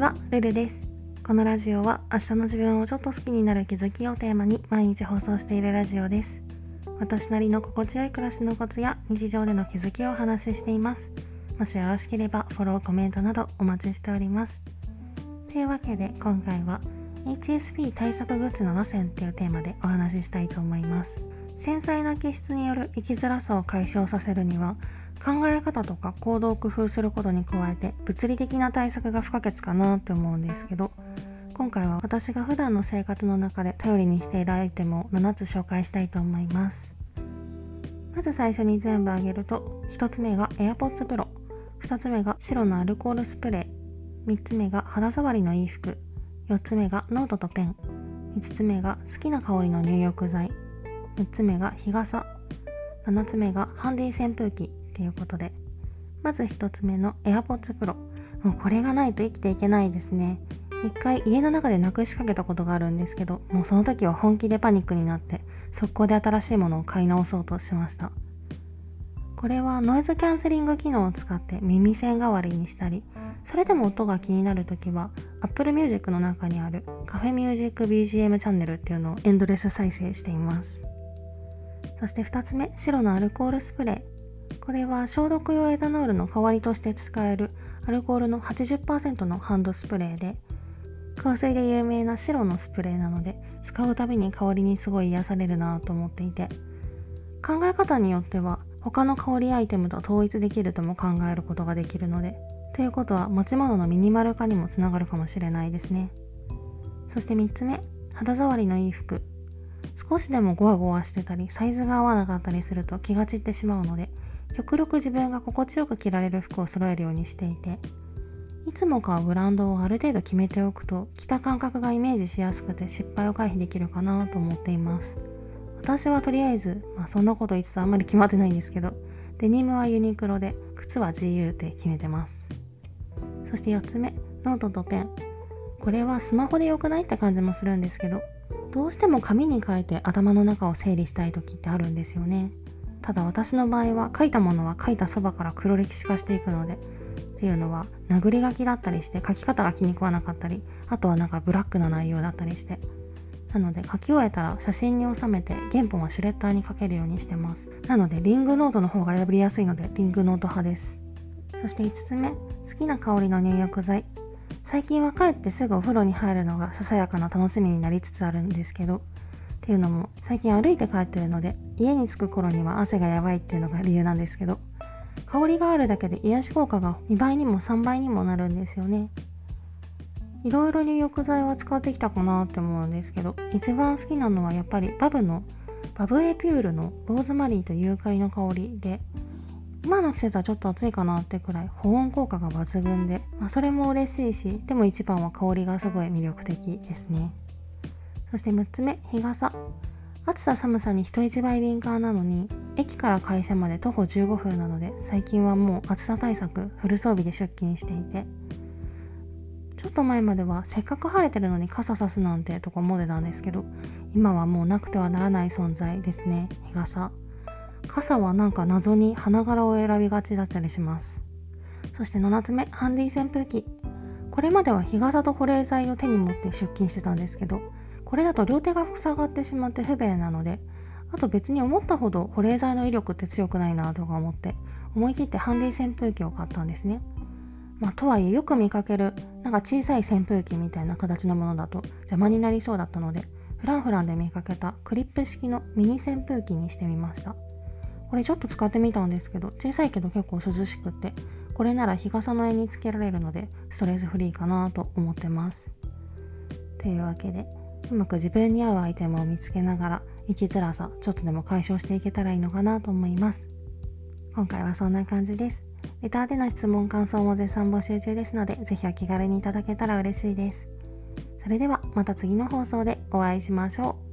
ちは、ルルです。このラジオは明日の自分をちょっと好きになる気づきをテーマに毎日放送しているラジオです。私なりの心地よい暮らしのコツや日常での気づきをお話ししています。もしよろしければフォロー、コメントなどお待ちしております。というわけで今回は HSP 対策グッズの路線っていうテーマでお話ししたいと思います。繊細な気質による生きづらさを解消させるには考え方とか行動を工夫することに加えて物理的な対策が不可欠かなって思うんですけど今回は私が普段の生活の中で頼りにしているアイテムを7つ紹介したいと思います。まず最初に全部挙げると1つ目が AirPods Pro 2つ目が白のアルコールスプレー3つ目が肌触りのいい服4つ目がノートとペン5つ目が好きな香りの入浴剤6つ目が日傘7つ目がハンディ扇風機。ということでまず1つ目の AirPods Pro もうこれがないと生きていけないですね。一回家の中でなくしかけたことがあるんですけどもうその時は本気でパニックになって速攻で新しいものを買い直そうとしました。これはノイズキャンセリング機能を使って耳栓代わりにしたりそれでも音が気になる時は Apple Music の中にあるカフェミュージック BGM チャンネルっていうのをエンドレス再生しています。そして2つ目白のアルコールスプレー。これは消毒用エタノールの代わりとして使えるアルコールの80%のハンドスプレーで香水で有名な白のスプレーなので使うたびに香りにすごい癒されるなと思っていて考え方によっては他の香りアイテムと統一できるとも考えることができるのでということは持ち物のミニマル化にもつながるかもしれないですね。そして3つ目肌触りのいい服。少しでもゴワゴワしてたりサイズが合わなかったりすると気が散ってしまうので極力自分が心地よく着られる服を揃えるようにしていていつも買うブランドをある程度決めておくと着た感覚がイメージしやすくて失敗を回避できるかなと思っています。私はとりあえず、まあ、そんなこと言いつつあんまり決まってないんですけどデニムはユニクロで靴は GU って決めてます。そして4つ目ノートとペン。これはスマホで良くないって感じもするんですけどどうしても紙に書いて頭の中を整理したい時ってあるんですよね。ただ私の場合は書いたものは書いたそばから黒歴史化していくのでっていうのは殴り書きだったりして書き方が気に食わなかったりあとはなんかブラックな内容だったりして。なので書き終えたら写真に収めて原本はシュレッダーにかけるようにしてます。なのでリングノートの方が破りやすいのでリングノート派です。そして5つ目好きな香りの入浴剤。最近は帰ってすぐお風呂に入るのがささやかな楽しみになりつつあるんですけどっていうのも最近歩いて帰ってるので家に着く頃には汗がやばいっていうのが理由なんですけど香りがあるだけで癒し効果が2倍にも3倍にもなるんですよね。いろいろ入浴剤は使ってきたかなって思うんですけど一番好きなのはやっぱりバブのバブエピュールのローズマリーとユーカリの香りで今の季節はちょっと暑いかなってくらい保温効果が抜群で、まあ、それも嬉しいしでも一番は香りがすごい魅力的ですね。そして6つ目日傘。暑さ寒さに人一倍敏感なのに駅から会社まで徒歩15分なので最近はもう暑さ対策フル装備で出勤していて。ちょっと前まではせっかく晴れてるのに傘さすなんてとか思ってたんですけど今はもうなくてはならない存在ですね日傘。傘はなんか謎に花柄を選びがちだったりします。そして7つ目ハンディ扇風機。これまでは日傘と保冷剤を手に持って出勤してたんですけどこれだと両手が塞がってしまって不便なのであと別に思ったほど保冷剤の威力って強くないなとか思って思い切ってハンディ扇風機を買ったんですね。まあ、とはいえよく見かけるなんか小さい扇風機みたいな形のものだと邪魔になりそうだったのでフランフランで見かけたクリップ式のミニ扇風機にしてみましたこれちょっと使ってみたんですけど小さいけど結構涼しくてこれなら日傘の絵につけられるのでストレスフリーかなと思ってますというわけでうまく自分に合うアイテムを見つけながら生きづらさちょっとでも解消していけたらいいのかなと思います。今回はそんな感じです。レターでの質問感想も絶賛募集中ですのでぜひお気軽にいただけたら嬉しいです。それではまた次の放送でお会いしましょう。